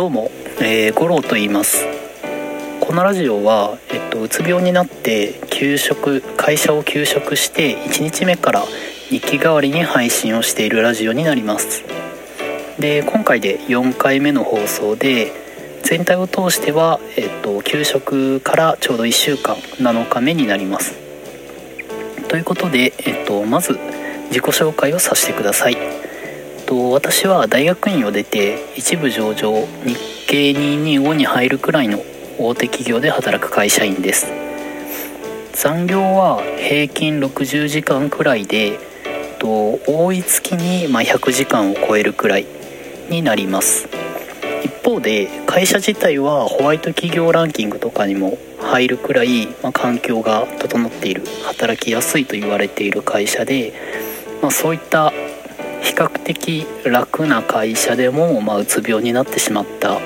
どうも、えー、五郎と言います。このラジオは、えっと、うつ病になって休職会社を休職して1日目から日記代わりに配信をしているラジオになります。で今回で4回目の放送で全体を通しては、えっと、休職からちょうど1週間7日目になります。ということで、えっと、まず自己紹介をさせてください。と私は大学院を出て一部上場日経225に入るくらいの大手企業で働く会社員です。残業は平均60時間くらいでと多い月にま100時間を超えるくらいになります。一方で会社自体はホワイト企業ランキングとかにも入るくらい、ま、環境が整っている働きやすいと言われている会社で、まあ、そういった比較的楽な会社でも、まあ、うつ病になってしまった、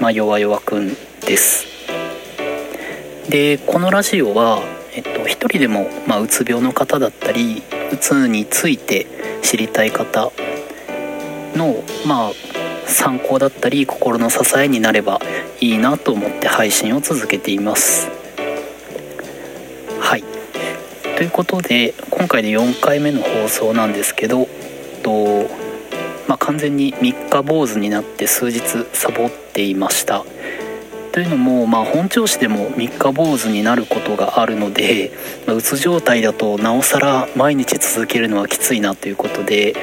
まあ、弱々くんです。でこのラジオは、えっと、一人でも、まあ、うつ病の方だったりうつについて知りたい方の、まあ、参考だったり心の支えになればいいなと思って配信を続けています。はい。ということで今回で4回目の放送なんですけどと、まあ、完全に3日坊主になって数日サボっていました。というのも、まあ、本調子でも3日坊主になることがあるので、ま、うつ状態だとなおさら毎日続けるのはきついなということで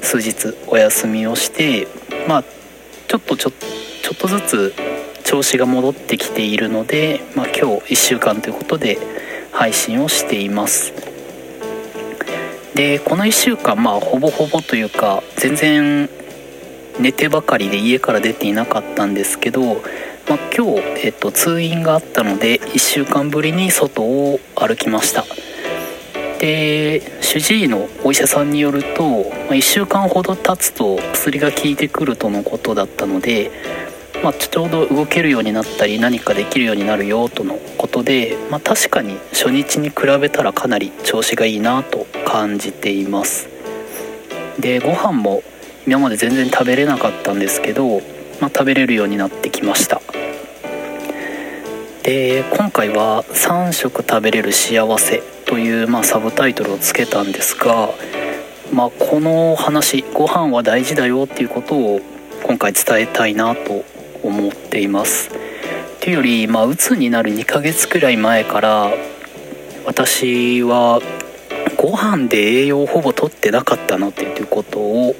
数日お休みをしてまあちょっとちょちょっとずつ調子が戻ってきているので、まあ、今日1週間ということで配信をしています。でこの1週間まあほぼほぼというか全然寝てばかりで家から出ていなかったんですけど、まあ、今日、えっと、通院があったので1週間ぶりに外を歩きました。で主治医のお医者さんによると、まあ、1週間ほど経つと薬が効いてくるとのことだったので、まあ、ちょうど動けるようになったり何かできるようになるよとのことで、まあ、確かに初日に比べたらかなり調子がいいなと感じています。でご飯も今まで全然食べれなかったんですけど、まあ、食べれるようになってきました。で今回は「3食食べれる幸せ」という、まあ、サブタイトルをつけたんですが、まあ、この話ご飯は大事だよっていうことを今回伝えたいなと思っています。というより、まあ、うつになる2ヶ月くらい前から私はご飯で栄養をほぼとってなかったなっていうことを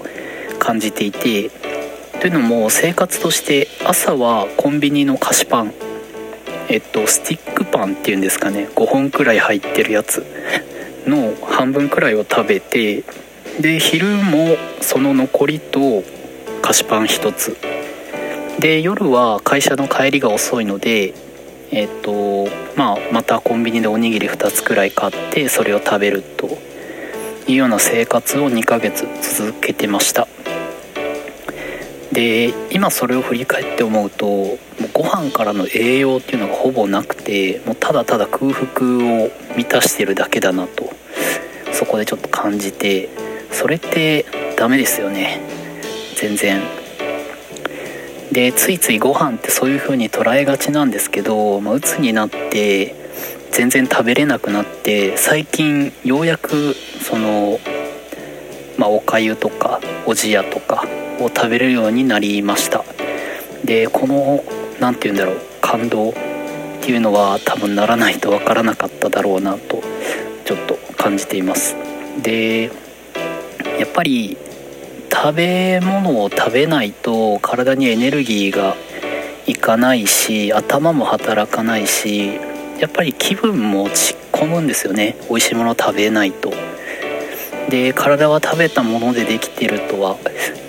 感じていてというのも生活として朝はコンビニの菓子パンえっとスティックパンっていうんですかね5本くらい入ってるやつの半分くらいを食べてで昼もその残りと菓子パン1つ。で夜は会社の帰りが遅いのでえっとまあまたコンビニでおにぎり2つくらい買ってそれを食べるというような生活を2ヶ月続けてました。で今それを振り返って思うともうご飯からの栄養っていうのがほぼなくてもうただただ空腹を満たしてるだけだなとそこでちょっと感じてそれってダメですよね。全然。でついついご飯ってそういう風に捉えがちなんですけど、まあ、鬱になって全然食べれなくなって最近ようやくそのまあ、おかゆとかおじやとかを食べれるようになりました。でこの何て言うんだろう感動っていうのは多分ならないとわからなかっただろうなとちょっと感じています。でやっぱり食べ物を食べないと体にエネルギーがいかないし頭も働かないしやっぱり気分も落ち込むんですよね。美味しいものを食べないと。で体は食べたものでできてるとは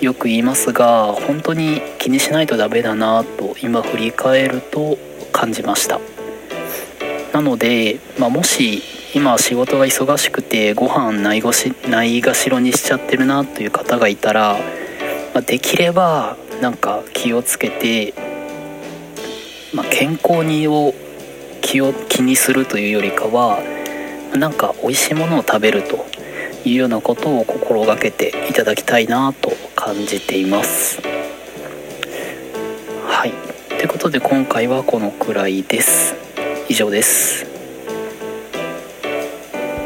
よく言いますが本当に気にしないとダメだなと今振り返ると感じました。なので、まあ、もし今仕事が忙しくてご飯ないごしないがしろにしちゃってるなという方がいたら、まあ、できればなんか気をつけて、まあ、健康にを気を気にするというよりかはなんか美味しいものを食べるというようなことを心がけていただきたいなと感じています。はい。ということで今回はこのくらいです。以上です。